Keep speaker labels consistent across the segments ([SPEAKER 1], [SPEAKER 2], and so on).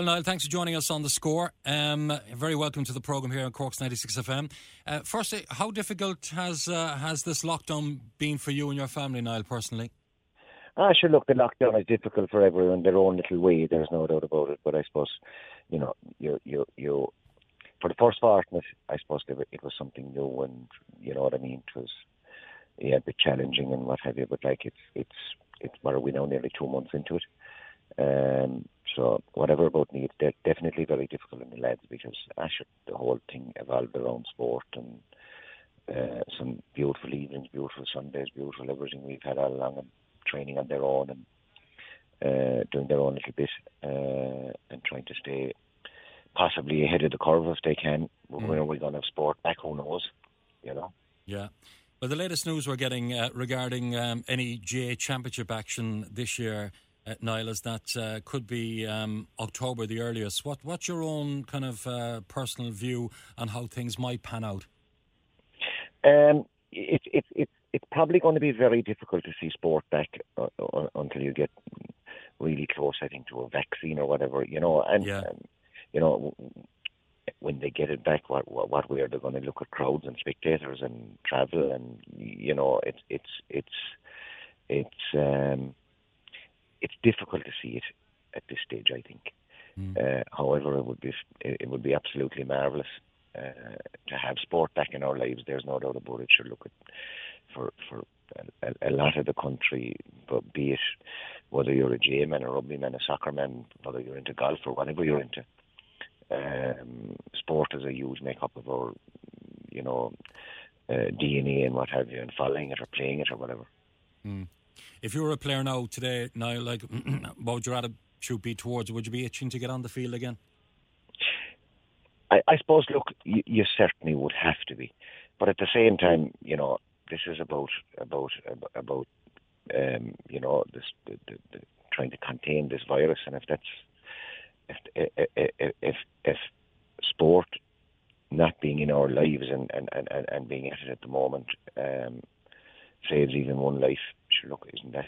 [SPEAKER 1] Well, Niall, thanks for joining us on the score. Um, very welcome to the programme here on Cork's 96 FM. Uh, firstly, how difficult has uh, has this lockdown been for you and your family, Niall, personally?
[SPEAKER 2] Ah, sure. Look, the lockdown is difficult for everyone their own little way. There's no doubt about it. But I suppose, you know, you you you for the first part I suppose it was something new, and you know what I mean. It was yeah, a bit challenging and what have you. But like it's it's it's what are we now? Nearly two months into it. Um, so whatever about me, it's definitely very difficult in the lads because actually the whole thing evolved around sport and uh, some beautiful evenings, beautiful Sundays, beautiful everything we've had all along and training on their own and uh, doing their own little bit uh, and trying to stay possibly ahead of the curve if they can. Mm. When are we going to have sport back? Who knows? You know.
[SPEAKER 1] Yeah. Well, the latest news we're getting uh, regarding um, any GAA Championship action this year uh, Niall, is that uh, could be um, October the earliest. What What's your own kind of uh, personal view on how things might pan out?
[SPEAKER 2] Um, it, it, it, it's probably going to be very difficult to see sport back uh, until you get really close, I think, to a vaccine or whatever, you know. And,
[SPEAKER 1] yeah.
[SPEAKER 2] um, you know, when they get it back, what, what, what way are they going to look at crowds and spectators and travel? And, you know, it's, it's, it's, it's, um, it's difficult to see it at this stage. I think. Mm. Uh, however, it would be it would be absolutely marvelous uh, to have sport back in our lives. There's no doubt about it. Should look at for for a, a, lot of the country, but be it whether you're a GAA man, a rugby man, a soccer man, whether you're into golf or whatever you're into. Um, sport is a huge makeup of our, you know, uh, DNA and what have you, and following it or playing it or whatever.
[SPEAKER 1] Mm. If you were a player now today, now like, what would your attitude be towards? Would you be itching to get on the field again?
[SPEAKER 2] I, I suppose. Look, you, you certainly would have to be, but at the same time, you know, this is about about about um, you know this the, the, the, trying to contain this virus, and if that's if if if, if sport not being in our lives and and, and, and being at it at the moment um, saves even one life, sure, look, isn't that,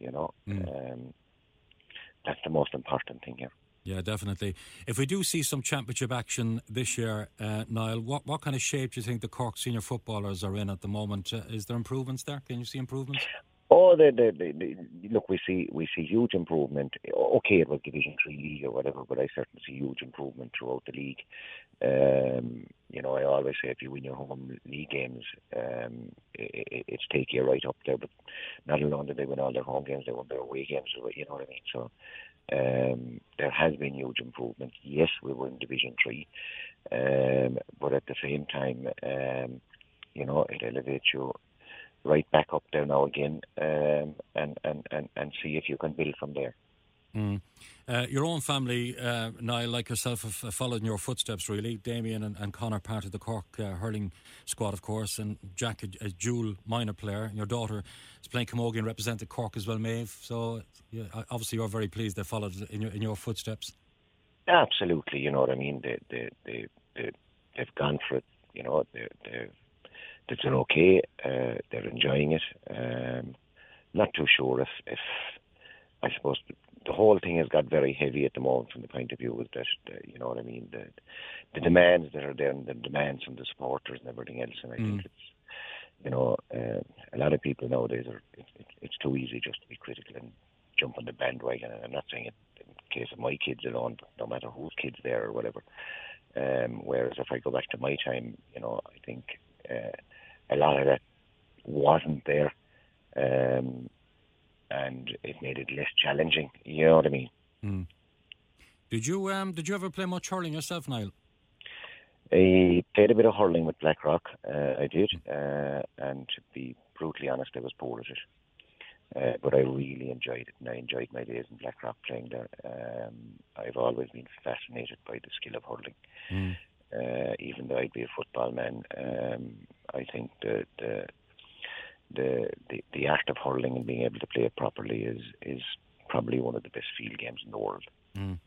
[SPEAKER 2] you know, mm. um, that's the most important thing here.
[SPEAKER 1] Yeah, definitely. If we do see some championship action this year, uh, Niall, what, what kind of shape do you think the Cork senior footballers are in at the moment? Uh, is there improvements there? Can you see improvements?
[SPEAKER 2] Oh, they, the, the, the, look, we see we see huge improvement. Okay, it was Division Three league or whatever, but I certainly see huge improvement throughout the league. Um, you know, I always say if you win your home league games, um, it, it, it's take you right up there. But not alone did they win all their home games, they won their away games. You know what I mean? So um, there has been huge improvement. Yes, we were in Division Three, um, but at the same time, um, you know, it elevates you right back up there now again um, and, and, and, and see if you can build from there.
[SPEAKER 1] Mm. Uh, your own family, uh, Niall, like yourself, have followed in your footsteps, really. Damien and, and Connor, part of the Cork uh, hurling squad, of course, and Jack, a, a dual minor player. And your daughter is playing camogie and represented Cork as well, Maeve. So, yeah, obviously, you're very pleased they followed in your, in your footsteps.
[SPEAKER 2] Absolutely, you know what I mean. They, they, they, they, they've gone for it, you know, they, they've they've done okay. Uh, they're enjoying it. Um, not too sure if, if I suppose the whole thing has got very heavy at the moment from the point of view of that, uh, you know what I mean, the the demands that are there and the demands from the supporters and everything else. And I mm. think it's, you know, uh, a lot of people nowadays are, it, it, it's too easy just to be critical and jump on the bandwagon. And I'm not saying it in case of my kids alone, but no matter whose kids there or whatever. Um, whereas if I go back to my time, you know, I think uh, a lot of that wasn't there, um, and it made it less challenging. You know what I mean?
[SPEAKER 1] Mm. Did you um, did you ever play much hurling yourself, Niall?
[SPEAKER 2] I played a bit of hurling with Blackrock. Uh, I did, uh, and to be brutally honest, I was poor at it. Uh, but I really enjoyed it, and I enjoyed my days in Blackrock playing there. Um, I've always been fascinated by the skill of hurling. Mm. Uh, even though I'd be a football man, um, I think the, the the the the act of hurling and being able to play it properly is is probably one of the best field games in the world.
[SPEAKER 1] Mm.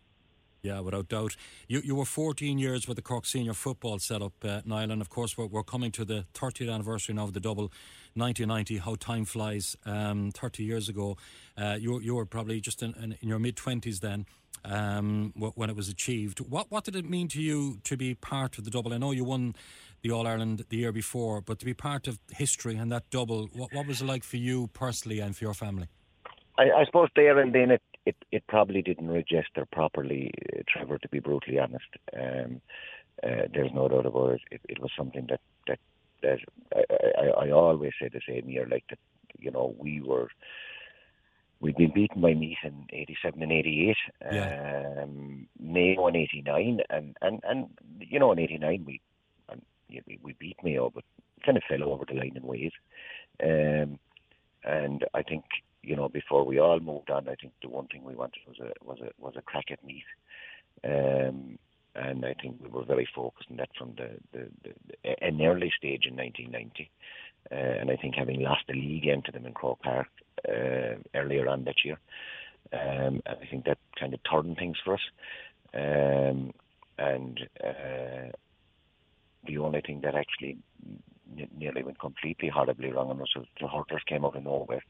[SPEAKER 1] Yeah, without doubt. You you were 14 years with the Cork senior football setup, uh, Niall, and of course we're, we're coming to the 30th anniversary now of the double 1990. How time flies! Um, 30 years ago, uh, you you were probably just in, in, your mid 20s then. Um, when it was achieved, what what did it mean to you to be part of the double? I know you won the All Ireland the year before, but to be part of history and that double, what, what was it like for you personally and for your family?
[SPEAKER 2] I, I suppose there and then it, it, it probably didn't register properly, uh, Trevor, to be brutally honest. Um, uh, there's no doubt about it. It, it was something that, that, that I, I, I always say the same year, like that, you know, we were, we'd been beaten by Meath in 87 and 88, yeah. um, Mayo in 89, and, and, and, you know, in 89 we, and, we beat Mayo, but kind of fell over the line in ways. Um, and I think you know, before we all moved on, I think the one thing we wanted was a was a was a crack at Meath, um, and I think we were very focused on that from the, the, the an early stage in 1990, uh, and I think having lost the league game to them in Croke Park uh, earlier on that year, um, I think that kind of turned things for us, um, and uh, the only thing that actually nearly went completely horribly wrong and was the hurlers came out of nowhere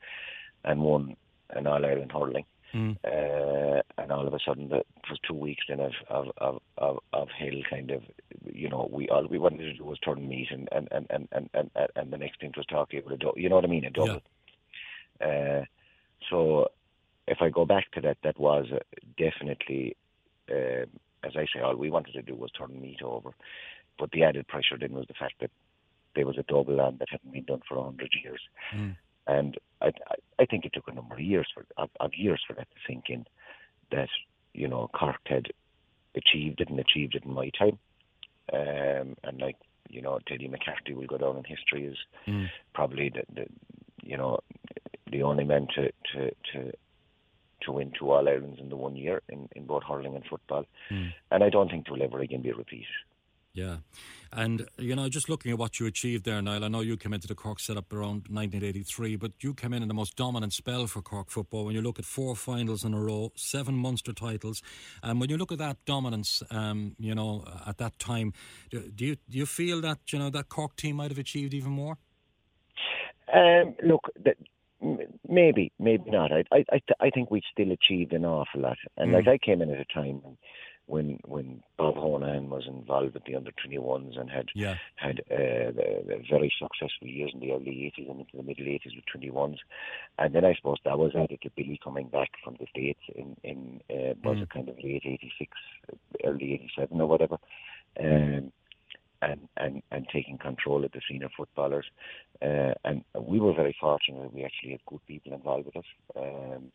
[SPEAKER 2] and won an All Ireland hurling. Mm. Uh, and all of a sudden, the, it was two weeks then of of of of, of hell. Kind of, you know, we all we wanted to do was turn Meath, and and and and and, and, and the next thing was talking about a double. You know what I mean? A double. Yeah. Uh, so, if I go back to that, that was uh, definitely, uh, as I say, all we wanted to do was turn Meath over. But the added pressure then was the fact that there was a double on that hadn't been done for a hundred years. Mm. And I, I think it took a number of years for of, of years for that to sink in that you know Cork had achieved it and achieved it in my time, um, and like you know Teddy McCarthy will go down in history as mm. probably the, the you know the only man to to to to win two All Irelands in the one year in, in both hurling and football, mm. and I don't think it will ever again be repeated.
[SPEAKER 1] Yeah. And, you know, just looking at what you achieved there, Niall, I know you came into the Cork setup around 1983, but you came in in the most dominant spell for Cork football when you look at four finals in a row, seven Munster titles. And when you look at that dominance, um, you know, at that time, do, do, you, do you feel that, you know, that Cork team might have achieved even more?
[SPEAKER 2] Um, look, maybe, maybe not. I, I, I think we've still achieved an awful lot. And mm. like I came in at a time when when Bob Honan was involved with the under 21s and had
[SPEAKER 1] yeah.
[SPEAKER 2] had uh, the, the very successful years in the early 80s and into the middle 80s with 21s, and then I suppose that was added to Billy coming back from the states in in uh, was mm. it kind of late 86, early 87 or whatever. Um, and, and, and taking control of the senior footballers. Uh, and we were very fortunate that we actually had good people involved with us um,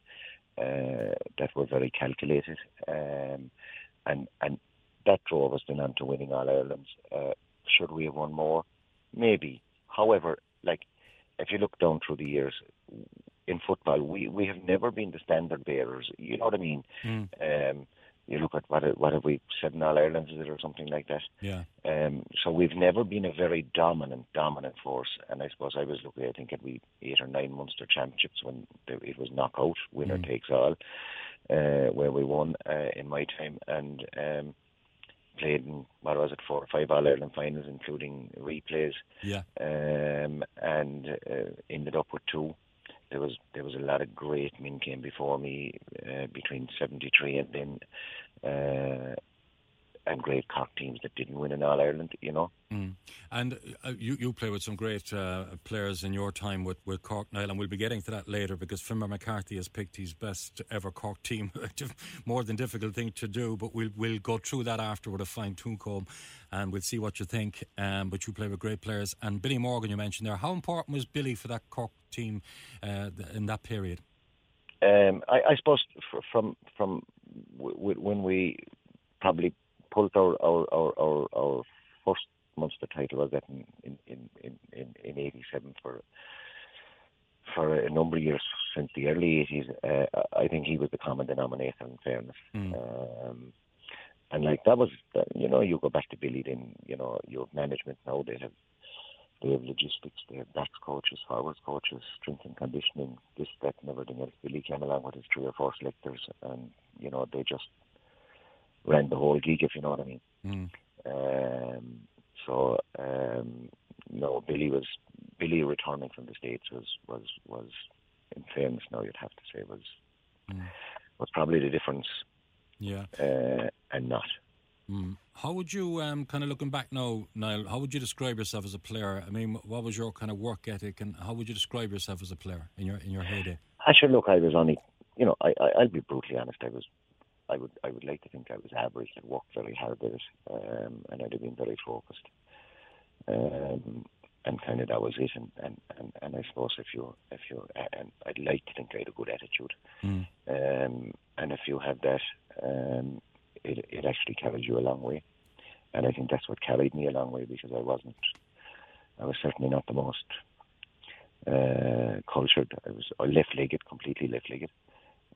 [SPEAKER 2] uh, that were very calculated. Um, and and that drove us then on to winning All Ireland. Uh, should we have won more? Maybe. However, like if you look down through the years in football, we we have never been the standard bearers. You know what I mean? Mm. Um, you look at what what have we said in All Irelands is it or something like that?
[SPEAKER 1] Yeah.
[SPEAKER 2] Um, so we've never been a very dominant dominant force, and I suppose I was looking. I think at we eight or nine Munster championships when it was knockout, winner mm. takes all uh, where we won uh, in my time and um, played in what was it four or five All Ireland finals, including replays.
[SPEAKER 1] Yeah.
[SPEAKER 2] Um, and uh, ended up with two. There was there was a lot of great men came before me uh, between '73 and then uh, and great Cork teams that didn't win in All Ireland, you know.
[SPEAKER 1] Mm. And uh, you you play with some great uh, players in your time with, with Cork Niall, and we'll be getting to that later because Finbar McCarthy has picked his best ever Cork team. More than difficult thing to do, but we'll we'll go through that after with a fine tune comb, and we'll see what you think. Um, but you play with great players, and Billy Morgan you mentioned there. How important was Billy for that Cork team uh, in that period?
[SPEAKER 2] Um, I, I, suppose from from w- when we probably pulled our our, our, our, our first Munster title was that in in in in, in '87 for for a number of years since the early '80s. Uh, I think he was the common denominator. In fairness. Mm. Um, and like that was, you know, you go back to Billy, then you know, you have management now. They have they have logistics, they have backs coaches, forwards coaches, strength and conditioning, this, that, and everything else. Billy came along with his three or four selectors, and you know they just ran the whole gig, if you know what I mean. Mm. Um, so um, no, Billy was Billy returning from the states was was was in fairness now you'd have to say was mm. was probably the difference.
[SPEAKER 1] Yeah,
[SPEAKER 2] uh, and not.
[SPEAKER 1] Mm. How would you, um, kind of looking back now, Niall, how would you describe yourself as a player? I mean, what was your kind of work ethic and how would you describe yourself as a player in your in your heyday?
[SPEAKER 2] I should look, I was only, you know, I, I, I'll be brutally honest, I was I would I would like to think I was average and worked very hard at it, um, and I'd have been very focused. Um, and kind of that was it. And, and, and, and I suppose if you if you and I'd like to think I had a good attitude. Mm. Um, and if you have that, um, it, it actually carries you a long way. And I think that's what carried me a long way because I wasn't, I was certainly not the most uh, cultured. I was left-legged, completely left-legged.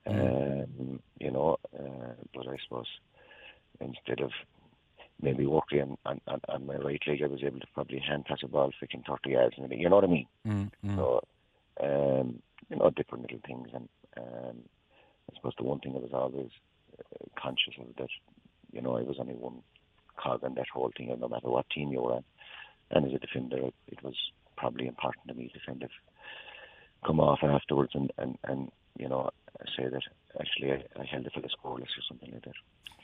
[SPEAKER 2] Mm. Um, you know, uh, but I suppose instead of maybe working on, on, on, my right leg, I was able to probably hand pass a ball freaking 30 yards. You know what I mean?
[SPEAKER 1] Mm, mm.
[SPEAKER 2] So, um, you know, different little things. And um, I suppose the one thing I was always conscious of that, you know, I was only one cog in that whole thing, and no matter what team you were on. And as a defender, it was probably important to me to kind of come off afterwards and, and, and you know, say that actually I, I held for the scoreless or something like that.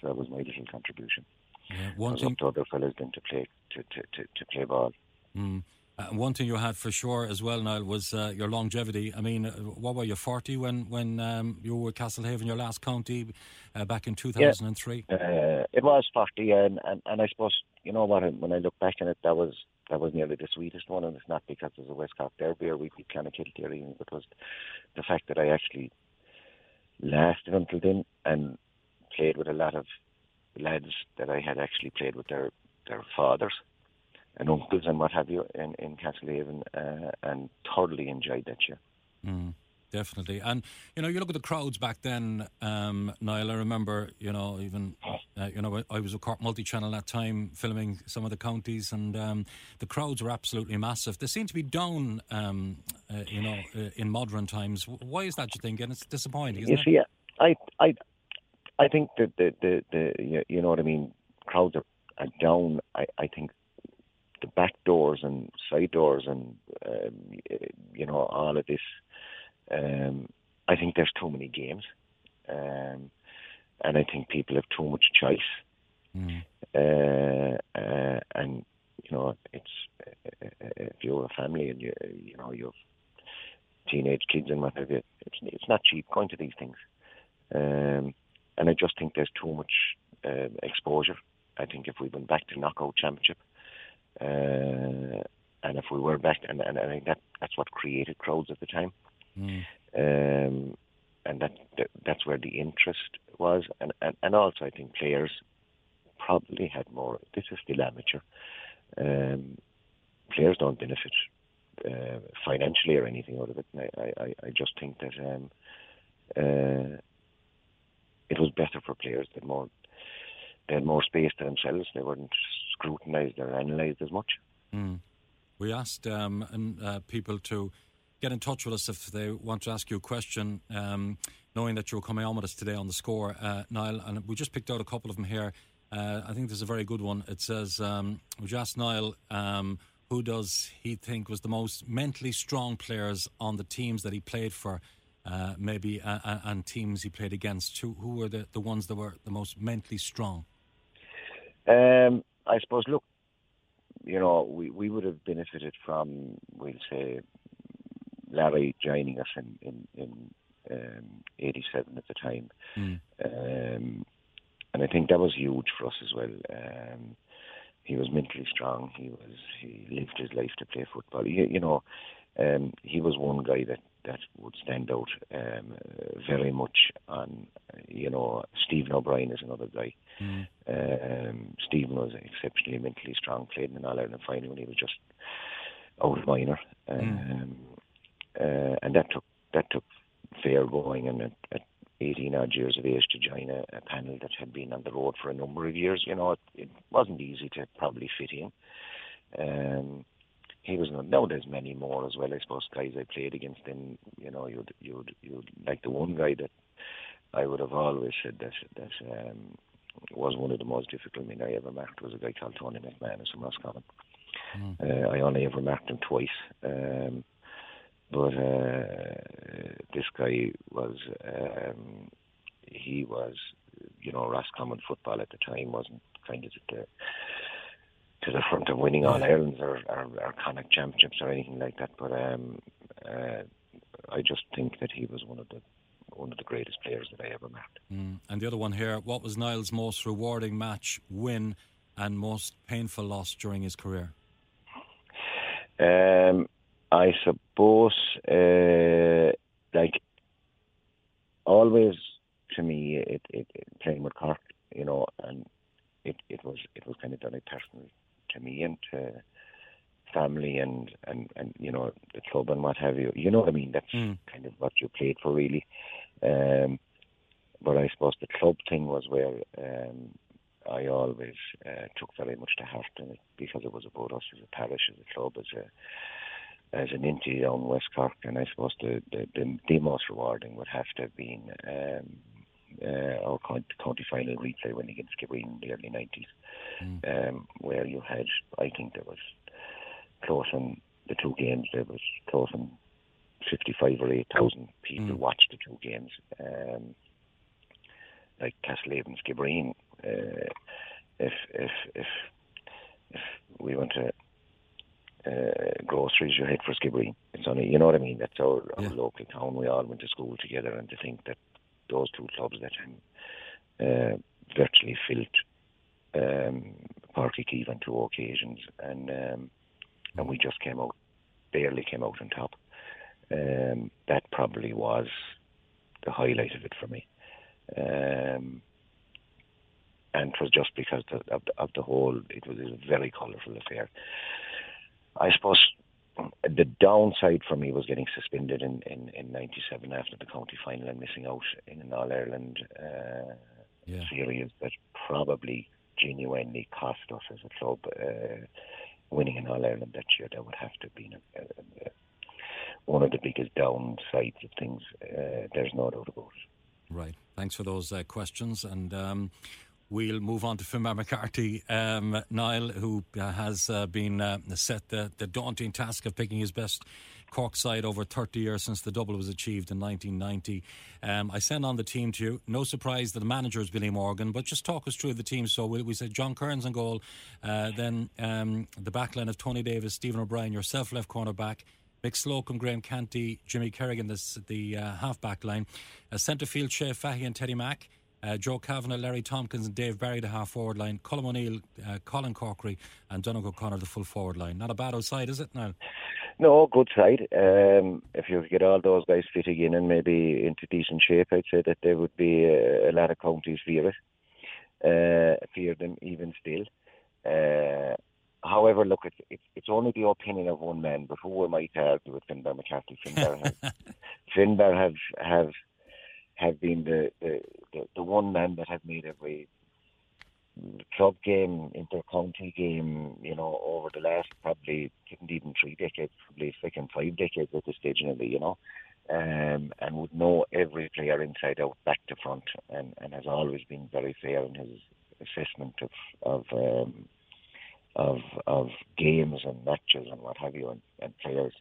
[SPEAKER 2] So that was my little contribution.
[SPEAKER 1] Yeah, one
[SPEAKER 2] I was
[SPEAKER 1] thing...
[SPEAKER 2] up to other fellas than to play to, to, to, to play ball.
[SPEAKER 1] Mm. Uh, one thing you had for sure as well, Niall, was uh, your longevity. I mean, uh, what were you, 40 when, when um, you were Castlehaven, your last county, uh, back in 2003?
[SPEAKER 2] Yeah, uh, it was 40, and, and, and I suppose, you know what, when I look back on it, that was that was nearly the sweetest one, and it's not because it was a West Cork derby or we beat Clonakilty or anything, but was the fact that I actually lasted until then and played with a lot of lads that I had actually played with their, their fathers and uncles and what have you in, in Castlehaven uh, and thoroughly enjoyed that year.
[SPEAKER 1] Mm, definitely. And, you know, you look at the crowds back then, um, Niall, I remember, you know, even, uh, you know, I was a Cork multi-channel that time filming some of the counties and um, the crowds were absolutely massive. They seem to be down, um, uh, you know, uh, in modern times. Why is that, you think? And it's disappointing, isn't
[SPEAKER 2] you see,
[SPEAKER 1] it?
[SPEAKER 2] I, I, I think that the, the, the, you know what I mean, crowds are, are down. I, I think the back doors and side doors and um, you know all of this. Um, I think there's too many games, um, and I think people have too much choice. Mm. Uh, uh, and you know, it's uh, if you're a family and you you know you have teenage kids and what have you, it's it's not cheap going to these things. Um, and I just think there's too much uh, exposure. I think if we went back to knockout championship, uh, and if we were back, and, and, I think that that's what created crowds at the time. Mm. Um, and that, that, that's where the interest was, and, and and also I think players probably had more. This is still amateur. Um, players don't benefit uh, financially or anything out of it. I, I, I just think that um, uh, it was better for players that more they had more space to themselves. They weren't scrutinised or analysed as much.
[SPEAKER 1] Mm. We asked um, and, uh, people to get in touch with us if they want to ask you a question, um, knowing that you're coming on with us today on the score, uh, Niall. And we just picked out a couple of them here. Uh, I think there's a very good one. It says, um, Would you ask Niall um, who does he think was the most mentally strong players on the teams that he played for? Uh, maybe uh, uh, and teams he played against. Who, who were the, the ones that were the most mentally strong?
[SPEAKER 2] Um, I suppose. Look, you know, we we would have benefited from, we'll say, Larry joining us in in, in um, 87 at the time. Mm. Um, and I think that was huge for us as well. Um, he was mentally strong. He was he lived his life to play football. You, you know, um, he was one guy that that would stand out um, very much on. You know, Stephen O'Brien is another guy. Mm. Um, Stephen was exceptionally mentally strong. Played in an All Ireland final when he was just out minor, mm. Uh, and that took that took fair going. And at, at 18 odd years of age to join a, a, panel that had been on the road for a number of years, you know, it, it wasn't easy to probably fit in. Um, he was not. Now there's many more as well. I suppose guys I played against. Then you know you'd you'd you'd like the one guy that I would have always said that that um, was one of the most difficult men I ever met was a guy called Tony McManus from Roscommon. Mm. Uh, I only ever met him twice. Um, but uh, this guy was um, he was you know Roscommon football at the time wasn't kind of the to the front of winning all Ireland's or, or, or Connacht championships or anything like that. But um, uh, I just think that he was one of the one of the greatest players that I ever met.
[SPEAKER 1] Mm. And the other one here, what was Niall's most rewarding match win and most painful loss during his career?
[SPEAKER 2] Um, I suppose, uh, like always to me, it, it, it, playing with Cork, you know, and it, it was it was kind of done it personally to me and to family and, and, and you know the club and what have you. You know what I mean? That's mm. kind of what you played for, really. Um, but I suppose the club thing was where um, I always uh, took very much to heart and it because it was about us as a parish, as a club, as a as an entity on West Cork, and I suppose the, the, the, the most rewarding would have to have been um, uh, our county final replay when against Skibbereen in the early 90s, mm. um, where you had, I think there was close on the two games, there was close on 55 or 8,000 people mm. watched the two games. Um, like Castlehaven, Skibbereen, uh, if, if, if, if we went to uh, groceries you head for Skibbereen. It's only, you know what I mean? That's our, our local town. We all went to school together, and to think that those two clubs that uh, virtually filled um, Uí Chaoimh on two occasions, and um, and we just came out, barely came out on top. Um, that probably was the highlight of it for me. Um, and it was just because of the, of the whole, it was a very colourful affair. I suppose the downside for me was getting suspended in, in, in 97 after the county final and missing out in an All Ireland uh, yeah. series that probably genuinely cost us as a club uh, winning an All Ireland that year. That would have to have been a, a, a, one of the biggest downsides of things. Uh, there's no doubt about it.
[SPEAKER 1] Right. Thanks for those uh, questions. And um, We'll move on to Finbar McCarthy, um, Niall, who uh, has uh, been uh, set the, the, daunting task of picking his best Cork side over 30 years since the double was achieved in 1990. Um, I send on the team to you. No surprise that the manager is Billy Morgan, but just talk us through the team. So we, we said John Kerins in goal, uh, then um, the backline of Tony Davis, Stephen O'Brien, yourself left corner back. Mick Slocum, Graham Canty, Jimmy Kerrigan, the uh, half back line. Uh, centre field, Shea Fahy and Teddy Mack. Uh, Joe Kavanagh, Larry Tompkins, and Dave Barry, the half forward line. Colm O'Neill, uh, Colin Corkery, and Donncha O'Connor, the full forward line. Not a bad outside, is it now?
[SPEAKER 2] No, good side. Um, if you get all those guys fitting in and maybe into decent shape, I'd say that there would be a, a lot of counties fear it, uh, fear them even still. Uh, however, look, it's, it's, it's only the opinion of one man, but who am I to argue with Finbar McCarthy? Finbar have, Finbar have have have been the, the, the one man that have made every club game, inter-county game, you know, over the last probably even three decades, probably second five decades at this stage nearly, you know, um, and would know every player inside out, back to front, and, and has always been very fair in his assessment of of um, of of games and matches and what have you, and, and players,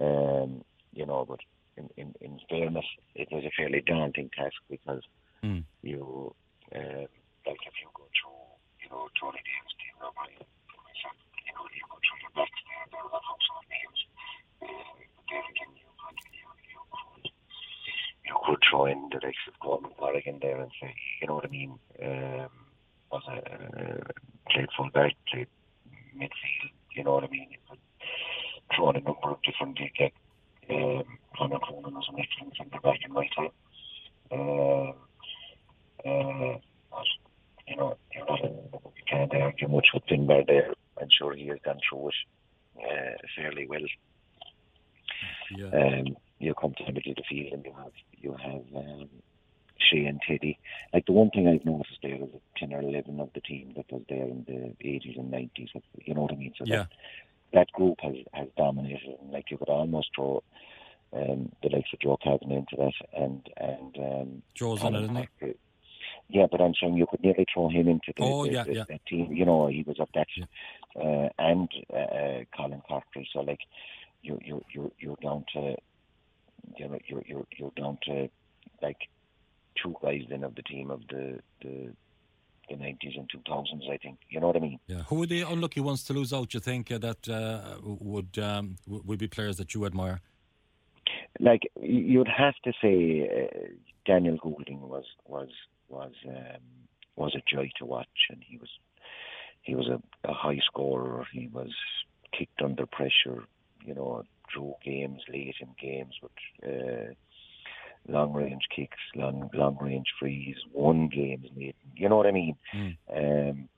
[SPEAKER 2] um, you know, but in, in, in fairness, it was a fairly daunting task because Mm. You um, like if you go to you know Tony Davis, Steve you know you go to your best there, there are lots of names. Um, uh, then again, you could you, could you the likes of Colman Corrigan there and say you know what I mean. Um, was a uh, played fullback, played midfield. You know what I mean. You could throw in a number of different. You get um, Conor Counihan was an excellent centre back in my time. Uh, with Finbar there. I'm sure he has gone through it uh, fairly well.
[SPEAKER 1] Yeah.
[SPEAKER 2] Um, you come to the middle of the field and you have you have um, Shea and Teddy. Like the one thing I've noticed there is ten or eleven of the team that was there in the eighties and nineties. You know what I mean? So
[SPEAKER 1] Yeah.
[SPEAKER 2] that, that group has has dominated, and like you could almost throw um, the likes of Joe Kavanagh into that, and and um,
[SPEAKER 1] Joe's in it, isn't he?
[SPEAKER 2] Yeah, but I'm saying you could nearly throw him into the,
[SPEAKER 1] Oh,
[SPEAKER 2] the,
[SPEAKER 1] yeah,
[SPEAKER 2] the,
[SPEAKER 1] yeah.
[SPEAKER 2] team. You know, he was of that,
[SPEAKER 1] Yeah.
[SPEAKER 2] uh, and uh, uh, Colin Carter. So like, you you you you're down to, you know, you're you're you're down to like two guys then of the team of the the the nineties and two thousands. I think you know what I mean.
[SPEAKER 1] Yeah. Who are the unlucky ones to lose out? You think uh, that uh, would um, would be players that you admire?
[SPEAKER 2] like you'd have to say uh, Daniel Goulding was was was um, was a joy to watch, and he was he was a, a high scorer. He was kicked under pressure, you know, drew games late in games with uh, long range kicks, long long range frees, won games late. You know what I mean?
[SPEAKER 1] Mm.
[SPEAKER 2] Um,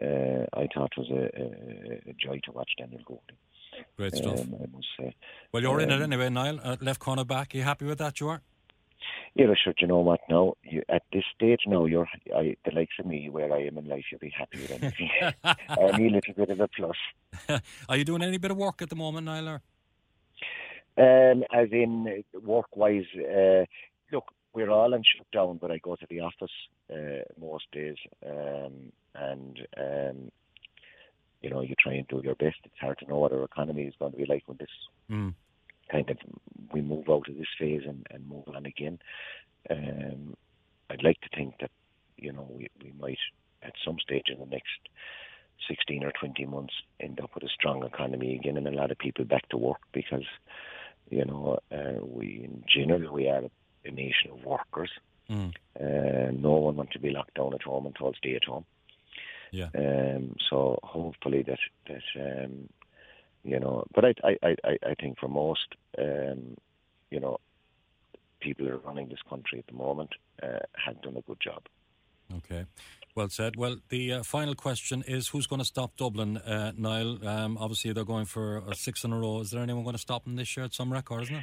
[SPEAKER 2] uh, I thought it was a, a, a joy to watch Daniel Goulding.
[SPEAKER 1] Great stuff.
[SPEAKER 2] Um, say.
[SPEAKER 1] well, you're in it
[SPEAKER 2] um,
[SPEAKER 1] anyway, Niall. Uh, left corner back. Are you happy with that, you are?
[SPEAKER 2] Yeah, but sure, do you know what No, You, at this stage no, you're I, the likes of me, where I am in life, you'll be happy with anything. Any little bit of a plus.
[SPEAKER 1] are you doing any bit of work at the moment, Niall?
[SPEAKER 2] Um, as in work-wise, uh, look, we're all on shutdown, but I go to the office uh, most days, um, and um, you know, you try and do your best. It's hard to know what our economy is going to be like when this
[SPEAKER 1] Mm.
[SPEAKER 2] Kind of we move out of this phase and, and move on again. Um, I'd like to think that you know we, we might at some stage in the next 16 or 20 months end up with a strong economy again and a lot of people back to work because you know uh, we in general we are a nation of workers.
[SPEAKER 1] Mm.
[SPEAKER 2] Uh, no one wants to be locked down at home and told stay at home.
[SPEAKER 1] Yeah.
[SPEAKER 2] Um, so hopefully that that um, you know, but I I, I, I- think for most um, you know people who are running this country at the moment uh, have done a good job.
[SPEAKER 1] Okay. Well said. Well, the uh, final question is who's going to stop Dublin, uh, Niall? Um, obviously, they're going for a six in a row. Is there anyone going to stop them this year at some record, isn't it?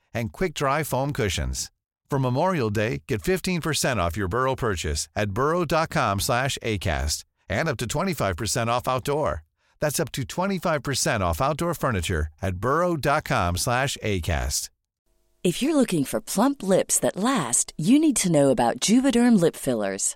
[SPEAKER 3] and quick-dry foam cushions. For Memorial Day, get 15% off your Burrow purchase at burrow.com/acast and up to 25% off outdoor. That's up to 25% off outdoor furniture at burrow.com/acast.
[SPEAKER 4] If you're looking for plump lips that last, you need to know about Juvederm lip fillers.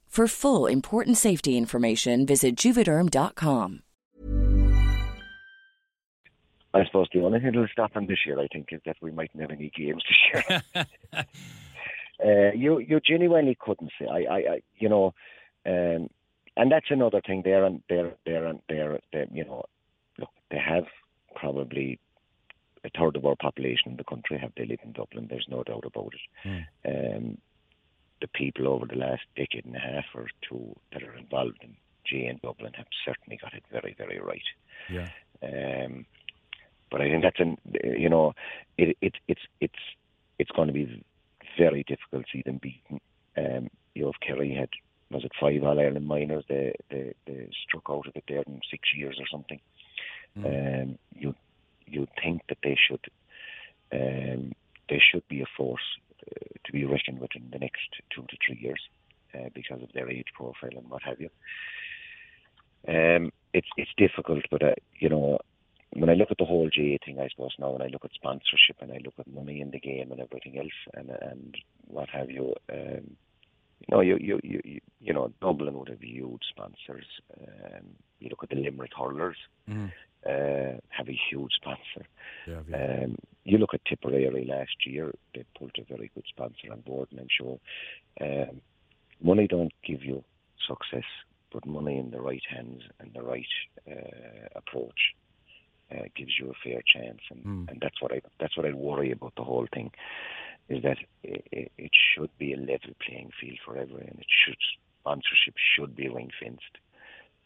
[SPEAKER 4] For full important safety information, visit juvederm.com.
[SPEAKER 2] I suppose the only thing that'll stop them this year, I think, is that we mightn't have any games this year. Uh, you you genuinely couldn't say. I, I, I you know, um, and that's another thing. There and there, there and there. You know, look, they have probably a third of our population in the country have they live in Dublin. There's no doubt about it. Mm. Um, the people over the last decade and a half or two that are involved in G in Dublin have certainly got it very, very right.
[SPEAKER 1] Yeah.
[SPEAKER 2] Um, but I think that's an you know it, it it's it's it's going to be very difficult to see them beaten. Um, you know, if Kerry had was it five All Ireland minors they, they they struck out of it there in six years or something. Mm. Um, you you think that they should um, they should be a force uh, to be reckoned with in the next two to three years uh, because of their age profile and what have you. Um, it's it's difficult, but uh, you know when I look at the whole GAA thing, I suppose now, when I look at sponsorship and I look at money in the game and everything else, and and what have you, um, know, you you you you know, Dublin would have huge sponsors. Um, you look at the Limerick hurlers, mm-hmm. uh, have a huge sponsor.
[SPEAKER 1] Yeah, yeah.
[SPEAKER 2] Um, you look at Tipperary last year; they pulled a very good sponsor on board, and I'm sure um, money don't give you success, but money in the right hands and the right uh, approach uh, gives you a fair chance, and, mm. and that's what I that's what I worry about the whole thing, is that it, should be a level playing field for everyone. It should sponsorship should be ring fenced,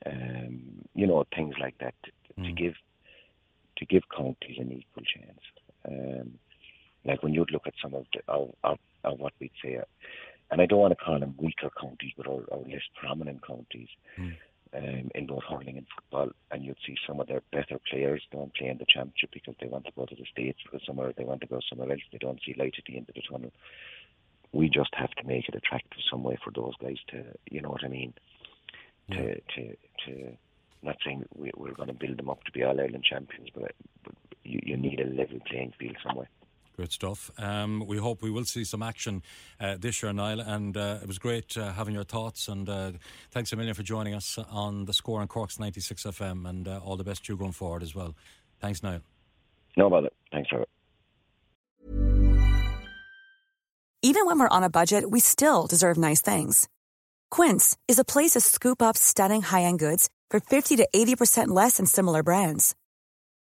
[SPEAKER 2] um, you know things like that to, mm. give to give counties an equal chance. Um, like when you'd look at some of the of, of, of what we'd say, uh, and I don't want to call them weaker counties, but our, our less prominent counties. Mm um, in both hurling and football, and you'd see some of their better players don't play in the championship because they want to go to the states because somewhere they want to go somewhere else. They don't see light at the end of the tunnel. We just have to make it attractive some way for those guys to, you know what I mean, yeah. to to to. Not saying we, we're going to build them up to be all Ireland champions, but, but you, you need a level playing field somewhere.
[SPEAKER 1] Good stuff. Um, we hope we will see some action uh, this year, Niall. And uh, it was great uh, having your thoughts. And uh, thanks a million for joining us on the score on Cork's 96 FM. And uh, all the best to you going forward as well. Thanks, Niall.
[SPEAKER 2] No bother. Thanks, Robert.
[SPEAKER 5] Even when we're on a budget, we still deserve nice things. Quince is a place to scoop up stunning high end goods for 50 to 80% less than similar brands.